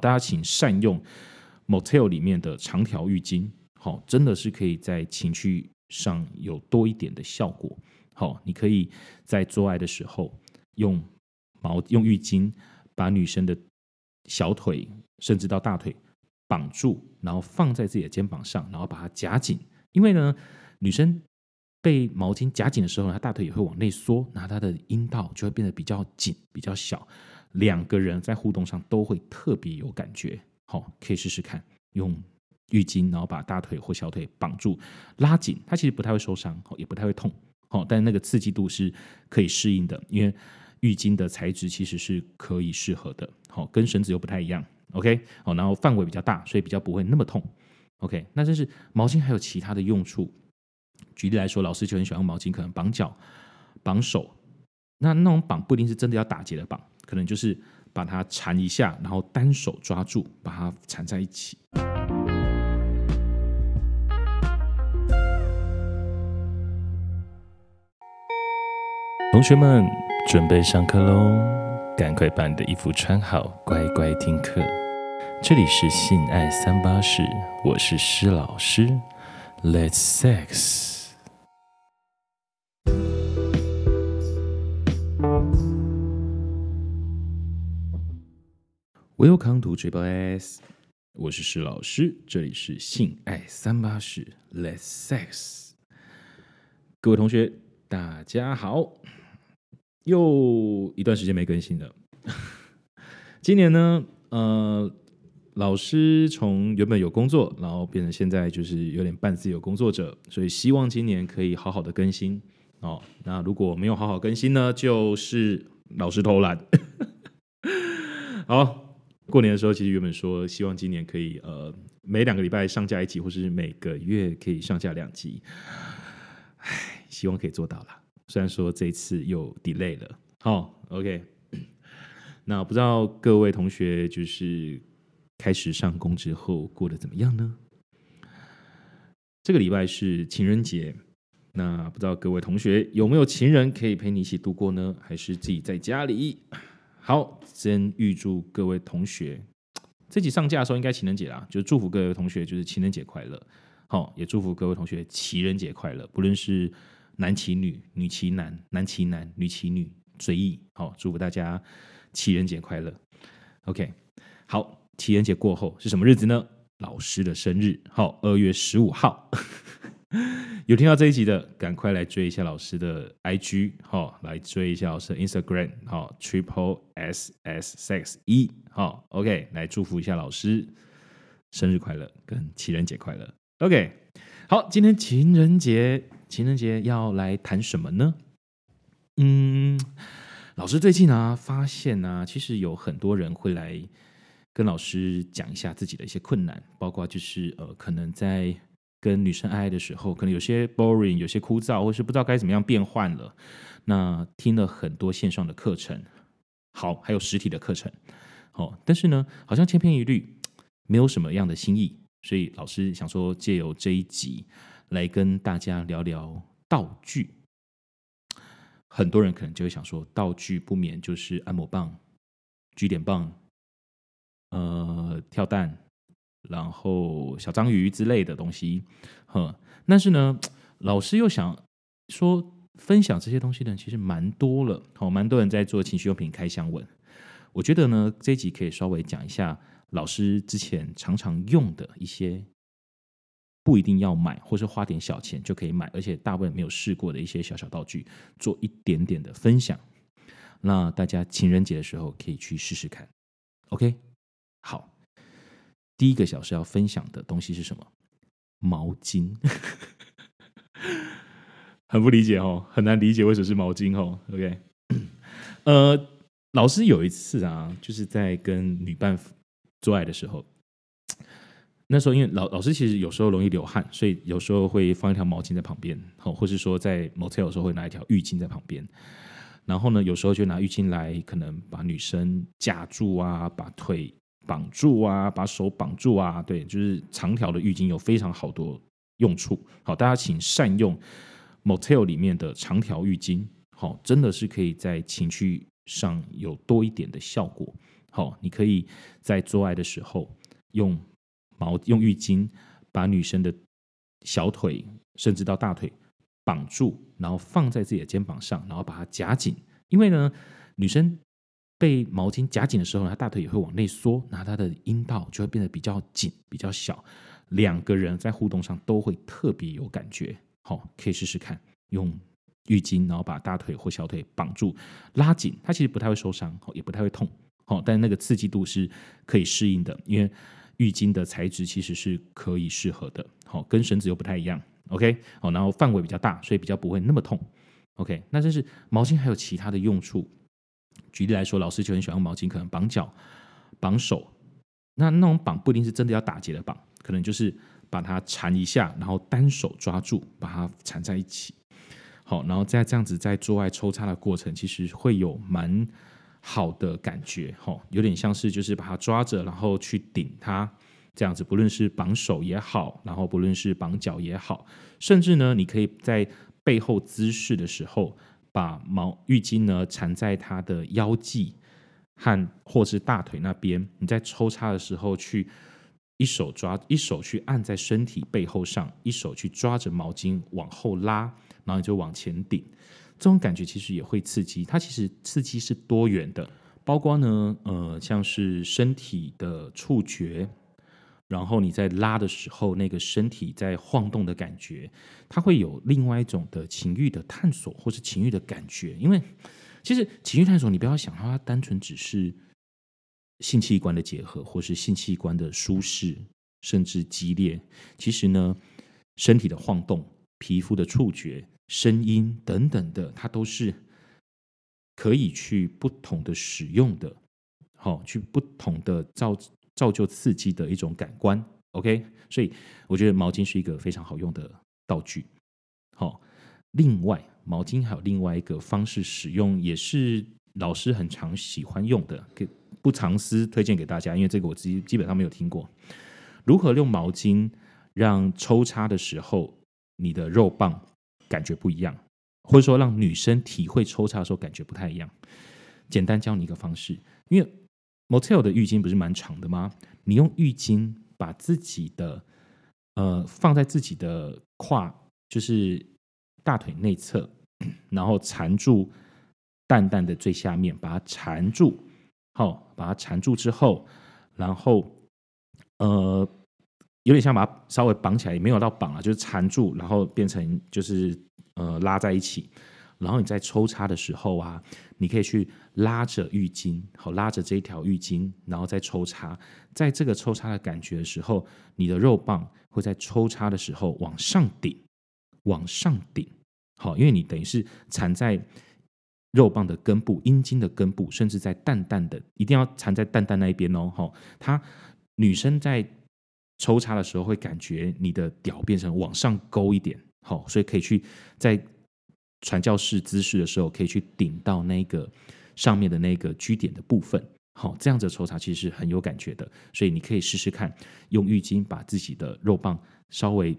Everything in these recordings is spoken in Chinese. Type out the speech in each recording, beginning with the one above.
大家请善用 motel 里面的长条浴巾，好，真的是可以在情趣上有多一点的效果。好，你可以在做爱的时候用毛用浴巾把女生的小腿甚至到大腿绑住，然后放在自己的肩膀上，然后把它夹紧，因为呢，女生。被毛巾夹紧的时候，她大腿也会往内缩，那她的阴道就会变得比较紧、比较小。两个人在互动上都会特别有感觉。好，可以试试看，用浴巾，然后把大腿或小腿绑住，拉紧。它其实不太会受伤，也不太会痛。好，但那个刺激度是可以适应的，因为浴巾的材质其实是可以适合的。好，跟绳子又不太一样。OK，好，然后范围比较大，所以比较不会那么痛。OK，那这是毛巾还有其他的用处。举例来说，老师就很喜欢用毛巾，可能绑脚、绑手。那那种绑不一定是真的要打结的绑，可能就是把它缠一下，然后单手抓住，把它缠在一起。同学们准备上课喽，赶快把你的衣服穿好，乖乖听课。这里是性爱三八室，我是施老师，Let's sex。Welcome to Triple S，我是施老师，这里是性爱三八室，Let's Sex。各位同学，大家好，又一段时间没更新了。今年呢，呃，老师从原本有工作，然后变成现在就是有点半自由工作者，所以希望今年可以好好的更新哦。那如果没有好好更新呢，就是老师偷懒。好。过年的时候，其实原本说希望今年可以呃每两个礼拜上架一集，或是每个月可以上架两集。唉，希望可以做到了。虽然说这次又 delay 了。好，OK。那不知道各位同学就是开始上工之后过得怎么样呢？这个礼拜是情人节，那不知道各位同学有没有情人可以陪你一起度过呢？还是自己在家里？好，先预祝各位同学，这集上架的时候应该情人节啦，就祝福各位同学就是情人节快乐。好，也祝福各位同学情人节快乐，不论是男骑女、女骑男、男骑男、女骑女，随意。好，祝福大家情人节快乐。OK，好，情人节过后是什么日子呢？老师的生日，好，二月十五号。有听到这一集的，赶快来追一下老师的 IG，好，来追一下老师的 Instagram，好，Triple S S Sex 一，好，OK，来祝福一下老师生日快乐跟情人节快乐，OK，好，今天情人节，情人节要来谈什么呢？嗯，老师最近啊，发现啊，其实有很多人会来跟老师讲一下自己的一些困难，包括就是呃，可能在。跟女生爱爱的时候，可能有些 boring，有些枯燥，或是不知道该怎么样变换了。那听了很多线上的课程，好，还有实体的课程，好，但是呢，好像千篇一律，没有什么样的新意。所以老师想说，借由这一集来跟大家聊聊道具。很多人可能就会想说，道具不免就是按摩棒、G 点棒、呃，跳蛋。然后小章鱼之类的东西，哼，但是呢，老师又想说，分享这些东西的人其实蛮多了，好，蛮多人在做情趣用品开箱文。我觉得呢，这一集可以稍微讲一下老师之前常常用的一些，不一定要买，或是花点小钱就可以买，而且大部分没有试过的一些小小道具，做一点点的分享。那大家情人节的时候可以去试试看，OK？好。第一个小时要分享的东西是什么？毛巾，很不理解哦，很难理解为什么是毛巾哦。OK，呃，老师有一次啊，就是在跟女伴做爱的时候，那时候因为老老师其实有时候容易流汗，所以有时候会放一条毛巾在旁边，好，或是说在 motel 的时候会拿一条浴巾在旁边，然后呢，有时候就拿浴巾来可能把女生夹住啊，把腿。绑住啊，把手绑住啊，对，就是长条的浴巾有非常好多用处。好，大家请善用 motel 里面的长条浴巾，好，真的是可以在情趣上有多一点的效果。好，你可以在做爱的时候用毛用浴巾把女生的小腿甚至到大腿绑住，然后放在自己的肩膀上，然后把它夹紧。因为呢，女生被毛巾夹紧的时候，他大腿也会往内缩，那他的阴道就会变得比较紧、比较小。两个人在互动上都会特别有感觉。好，可以试试看，用浴巾，然后把大腿或小腿绑住，拉紧。它其实不太会受伤，也不太会痛。好，但那个刺激度是可以适应的，因为浴巾的材质其实是可以适合的。好，跟绳子又不太一样。OK，好，然后范围比较大，所以比较不会那么痛。OK，那这是毛巾还有其他的用处。举例来说，老师就很喜欢用毛巾，可能绑脚、绑手。那那种绑不一定是真的要打结的绑，可能就是把它缠一下，然后单手抓住，把它缠在一起。好，然后在这样子在做爱抽插的过程，其实会有蛮好的感觉。好，有点像是就是把它抓着，然后去顶它，这样子，不论是绑手也好，然后不论是绑脚也好，甚至呢，你可以在背后姿势的时候，把毛浴巾呢缠在他的腰际和或是大腿那边。你在抽插的时候，去一手抓，一手去按在身体背后上，一手去抓着毛巾往后拉，然后你就往前顶。这种感觉其实也会刺激。它其实刺激是多元的，包括呢，呃，像是身体的触觉。然后你在拉的时候，那个身体在晃动的感觉，它会有另外一种的情欲的探索，或是情欲的感觉。因为其实情欲探索，你不要想它单纯只是性器官的结合，或是性器官的舒适，甚至激烈。其实呢，身体的晃动、皮肤的触觉、声音等等的，它都是可以去不同的使用的，好，去不同的造。造就刺激的一种感官，OK，所以我觉得毛巾是一个非常好用的道具。好，另外毛巾还有另外一个方式使用，也是老师很常喜欢用的，给不藏私推荐给大家，因为这个我自己基本上没有听过。如何用毛巾让抽插的时候你的肉棒感觉不一样，或者说让女生体会抽插的时候感觉不太一样？简单教你一个方式，因为。Motel 的浴巾不是蛮长的吗？你用浴巾把自己的呃放在自己的胯，就是大腿内侧，然后缠住蛋蛋的最下面，把它缠住，好，把它缠住之后，然后呃有点像把它稍微绑起来，也没有到绑啊，就是缠住，然后变成就是呃拉在一起。然后你在抽插的时候啊，你可以去拉着浴巾，好，拉着这一条浴巾，然后再抽插。在这个抽插的感觉的时候，你的肉棒会在抽插的时候往上顶，往上顶，好，因为你等于是缠在肉棒的根部、阴茎的根部，甚至在蛋蛋的，一定要缠在蛋蛋那一边哦。好，她女生在抽插的时候会感觉你的屌变成往上勾一点，好，所以可以去在。传教士姿势的时候，可以去顶到那个上面的那个居点的部分，好，这样子的抽插其实是很有感觉的，所以你可以试试看，用浴巾把自己的肉棒稍微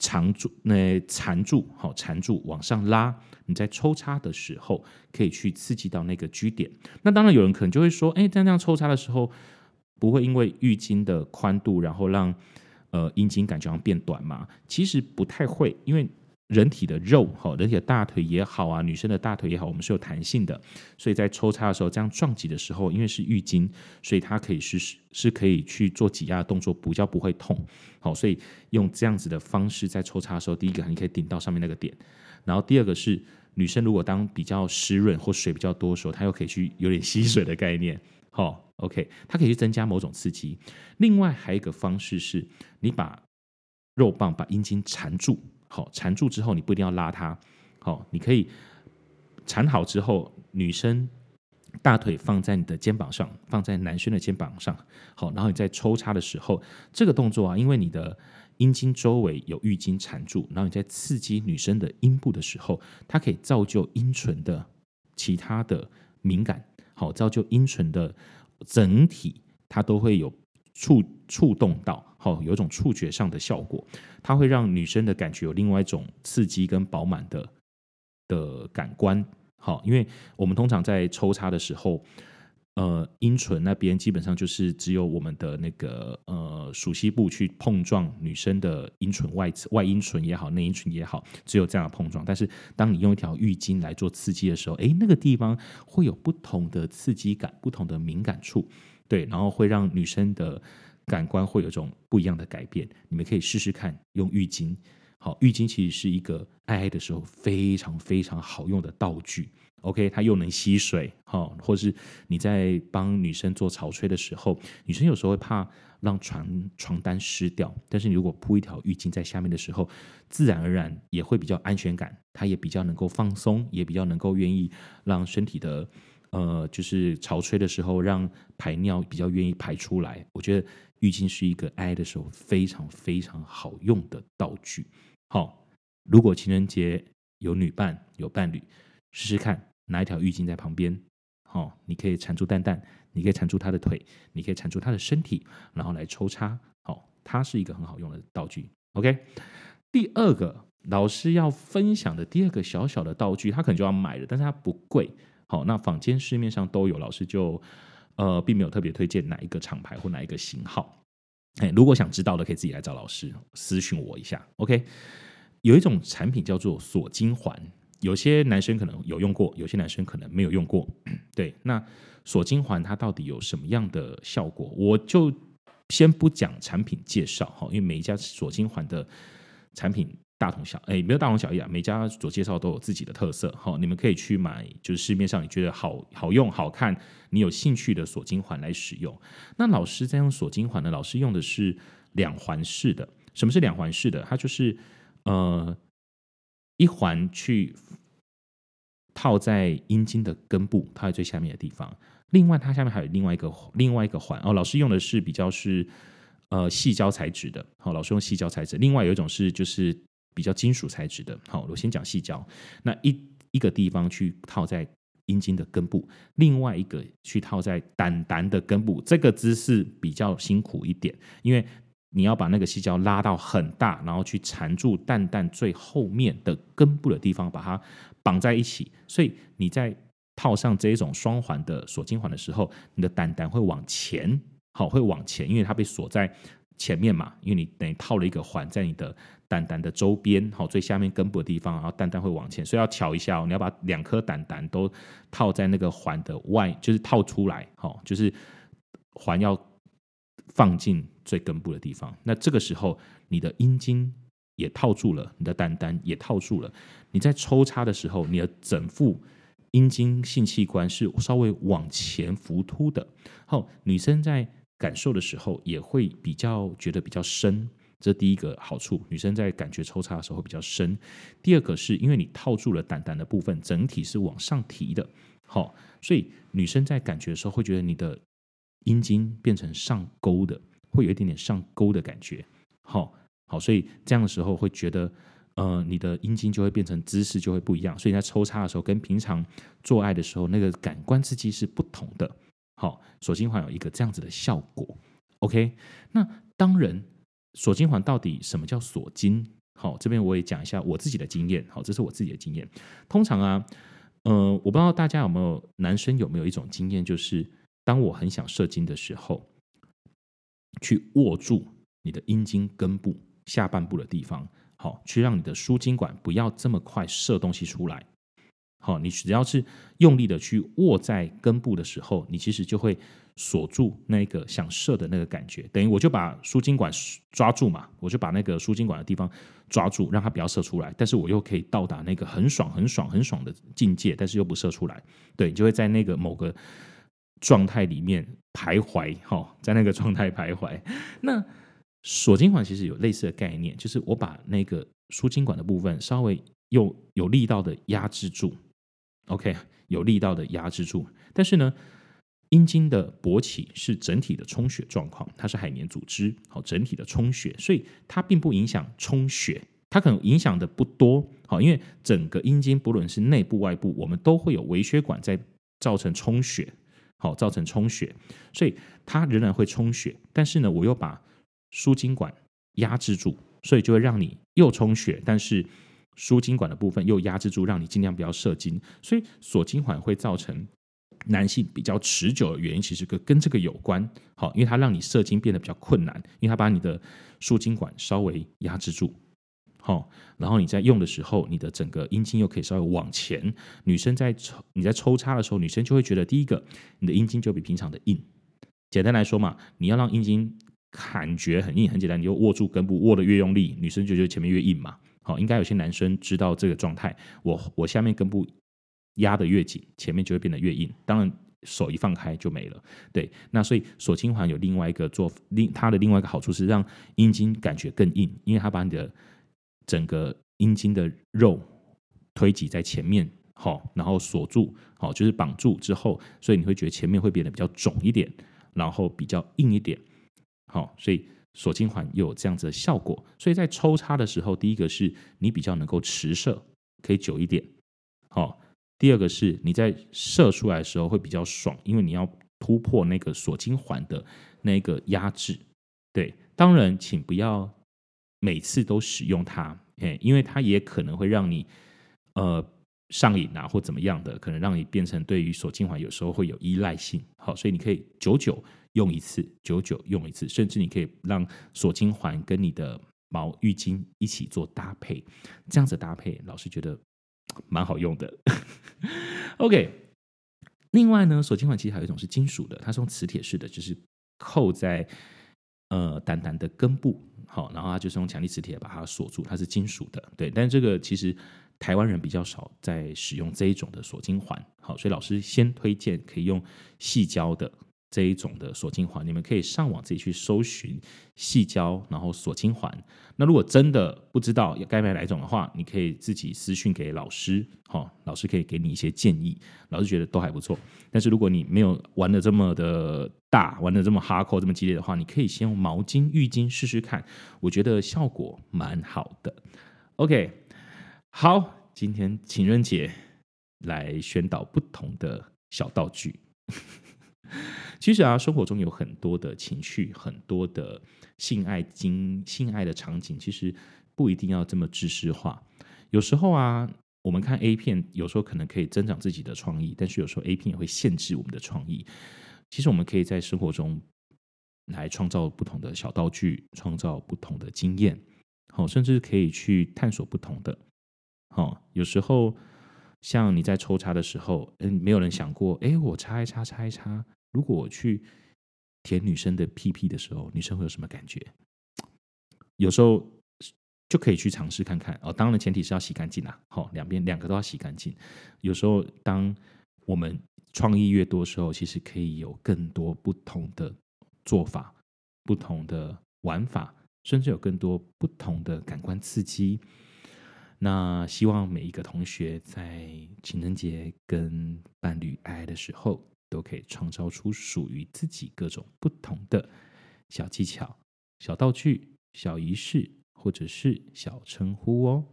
缠住，那缠住，好，缠住往上拉，你在抽插的时候可以去刺激到那个居点。那当然有人可能就会说，哎，在那样抽插的时候，不会因为浴巾的宽度，然后让呃阴茎感觉上变短吗？其实不太会，因为。人体的肉，哈，人体的大腿也好啊，女生的大腿也好，我们是有弹性的，所以在抽插的时候，这样撞击的时候，因为是浴巾，所以它可以是是可以去做挤压的动作，比较不会痛，好，所以用这样子的方式在抽插的时候，第一个你可以顶到上面那个点，然后第二个是女生如果当比较湿润或水比较多的时候，她又可以去有点吸水的概念，好，OK，它可以去增加某种刺激。另外还有一个方式是，你把肉棒把阴茎缠住。好，缠住之后，你不一定要拉它。好，你可以缠好之后，女生大腿放在你的肩膀上，放在男生的肩膀上。好，然后你在抽插的时候，这个动作啊，因为你的阴茎周围有浴巾缠住，然后你在刺激女生的阴部的时候，它可以造就阴唇的其他的敏感。好，造就阴唇的整体，它都会有触触动到。好，有一种触觉上的效果，它会让女生的感觉有另外一种刺激跟饱满的的感官。好，因为我们通常在抽插的时候，呃，阴唇那边基本上就是只有我们的那个呃，熟悉部去碰撞女生的阴唇外外阴唇也好，内阴唇也好，只有这样的碰撞。但是当你用一条浴巾来做刺激的时候，诶，那个地方会有不同的刺激感，不同的敏感处，对，然后会让女生的感官会有一种不一样的改变。你们可以试试看用浴巾。好，浴巾其实是一个爱爱的时候非常非常好用的道具。OK，它又能吸水，好，或是你在帮女生做潮吹的时候，女生有时候会怕让床床单湿掉，但是你如果铺一条浴巾在下面的时候，自然而然也会比较安全感，她也比较能够放松，也比较能够愿意让身体的呃，就是潮吹的时候让排尿比较愿意排出来。我觉得浴巾是一个爱的时候非常非常好用的道具。好，如果情人节有女伴有伴侣，试试看。拿一条浴巾在旁边，好、你可以缠住蛋蛋，你可以缠住他的腿，你可以缠住他的身体，然后来抽插，好、它是一个很好用的道具。OK，第二个老师要分享的第二个小小的道具，他可能就要买了，但是它不贵，好、那坊间市面上都有，老师就呃并没有特别推荐哪一个厂牌或哪一个型号。哎，如果想知道的，可以自己来找老师私讯我一下。OK，有一种产品叫做锁精环。有些男生可能有用过，有些男生可能没有用过。对，那锁精环它到底有什么样的效果？我就先不讲产品介绍哈，因为每一家锁精环的产品大同小，哎，没有大同小异啊。每家所介绍都有自己的特色哈，你们可以去买，就是市面上你觉得好好用、好看，你有兴趣的锁精环来使用。那老师在用锁精环呢？老师用的是两环式的。什么是两环式的？它就是呃。一环去套在阴茎的根部，套在最下面的地方。另外，它下面还有另外一个另外一个环哦。老师用的是比较是呃细胶材质的，好，老师用细胶材质。另外有一种是就是比较金属材质的，好，我先讲矽胶。那一一个地方去套在阴茎的根部，另外一个去套在蛋蛋的根部。这个姿势比较辛苦一点，因为。你要把那个矽胶拉到很大，然后去缠住蛋蛋最后面的根部的地方，把它绑在一起。所以你在套上这一种双环的锁精环的时候，你的蛋蛋会往前，好，会往前，因为它被锁在前面嘛。因为你等于套了一个环在你的蛋蛋的周边，好，最下面根部的地方，然后蛋蛋会往前，所以要乔一下哦。你要把两颗蛋蛋都套在那个环的外，就是套出来，好，就是环要放进。最根部的地方，那这个时候你的阴茎也套住了，你的蛋蛋也套住了。你在抽插的时候，你的整副阴茎性器官是稍微往前浮凸的。好，女生在感受的时候也会比较觉得比较深，这第一个好处。女生在感觉抽插的时候会比较深。第二个是因为你套住了胆胆的部分，整体是往上提的。好，所以女生在感觉的时候会觉得你的阴茎变成上钩的。会有一点点上钩的感觉，好，好，所以这样的时候会觉得，呃，你的阴茎就会变成姿势就会不一样，所以在抽插的时候跟平常做爱的时候那个感官刺激是不同的。好，锁精环有一个这样子的效果。OK，那当然，锁精环到底什么叫锁精？好，这边我也讲一下我自己的经验。好，这是我自己的经验。通常啊，呃，我不知道大家有没有男生有没有一种经验，就是当我很想射精的时候。去握住你的阴茎根部下半部的地方，好，去让你的输精管不要这么快射东西出来。好，你只要是用力的去握在根部的时候，你其实就会锁住那个想射的那个感觉。等于我就把输精管抓住嘛，我就把那个输精管的地方抓住，让它不要射出来。但是我又可以到达那个很爽、很爽、很爽的境界，但是又不射出来。对，你就会在那个某个。状态里面徘徊，哈，在那个状态徘徊。那锁精管其实有类似的概念，就是我把那个输精管的部分稍微又有力道的压制住，OK，有力道的压制住。但是呢，阴茎的勃起是整体的充血状况，它是海绵组织，好，整体的充血，所以它并不影响充血，它可能影响的不多，好，因为整个阴茎不论是内部外部，我们都会有微血管在造成充血。好，造成充血，所以它仍然会充血，但是呢，我又把输精管压制住，所以就会让你又充血，但是输精管的部分又压制住，让你尽量不要射精。所以锁精环会造成男性比较持久的原因，其实跟跟这个有关。好，因为它让你射精变得比较困难，因为它把你的输精管稍微压制住。好，然后你在用的时候，你的整个阴茎又可以稍微往前。女生在抽你在抽插的时候，女生就会觉得，第一个，你的阴茎就比平常的硬。简单来说嘛，你要让阴茎感觉很硬，很简单，你就握住根部，握得越用力，女生就觉得前面越硬嘛。好，应该有些男生知道这个状态。我我下面根部压得越紧，前面就会变得越硬。当然，手一放开就没了。对，那所以锁精环有另外一个做另它的另外一个好处是让阴茎感觉更硬，因为它把你的整个阴茎的肉推挤在前面，好，然后锁住，好，就是绑住之后，所以你会觉得前面会变得比较肿一点，然后比较硬一点，好，所以锁精环又有这样子的效果。所以在抽插的时候，第一个是你比较能够持射，可以久一点，好，第二个是你在射出来的时候会比较爽，因为你要突破那个锁精环的那个压制。对，当然，请不要。每次都使用它，诶，因为它也可能会让你呃上瘾啊，或怎么样的，可能让你变成对于锁精环有时候会有依赖性。好，所以你可以久久用一次，久久用一次，甚至你可以让锁精环跟你的毛浴巾一起做搭配，这样子搭配，老师觉得蛮好用的。OK，另外呢，锁精环其实还有一种是金属的，它是用磁铁式的，就是扣在。呃，蛋蛋的根部，好，然后它就是用强力磁铁把它锁住，它是金属的，对。但这个其实台湾人比较少在使用这一种的锁精环，好，所以老师先推荐可以用细胶的。这一种的锁精环，你们可以上网自己去搜寻矽胶，然后锁精环。那如果真的不知道该买哪一种的话，你可以自己私讯给老师，好，老师可以给你一些建议。老师觉得都还不错。但是如果你没有玩的这么的大，玩的这么哈扣，这么激烈的话，你可以先用毛巾、浴巾试试看，我觉得效果蛮好的。OK，好，今天情人节来宣导不同的小道具。其实啊，生活中有很多的情绪，很多的性爱经性爱的场景，其实不一定要这么知识化。有时候啊，我们看 A 片，有时候可能可以增长自己的创意，但是有时候 A 片也会限制我们的创意。其实我们可以在生活中来创造不同的小道具，创造不同的经验，好，甚至可以去探索不同的。好，有时候像你在抽插的时候，嗯，没有人想过，哎，我插一插，插一插。如果我去舔女生的屁屁的时候，女生会有什么感觉？有时候就可以去尝试看看哦。当然前提是要洗干净啦，好，两边两个都要洗干净。有时候当我们创意越多的时候，其实可以有更多不同的做法、不同的玩法，甚至有更多不同的感官刺激。那希望每一个同学在情人节跟伴侣爱爱的时候，都可以创造出属于自己各种不同的小技巧、小道具、小仪式，或者是小称呼哦。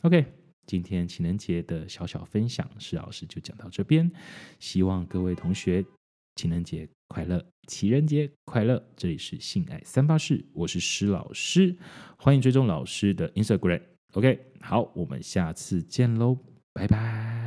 OK，今天情人节的小小分享，施老师就讲到这边。希望各位同学情人节快乐，情人节快乐。这里是性爱三八室，我是施老师，欢迎追踪老师的 Instagram。OK，好，我们下次见喽，拜拜。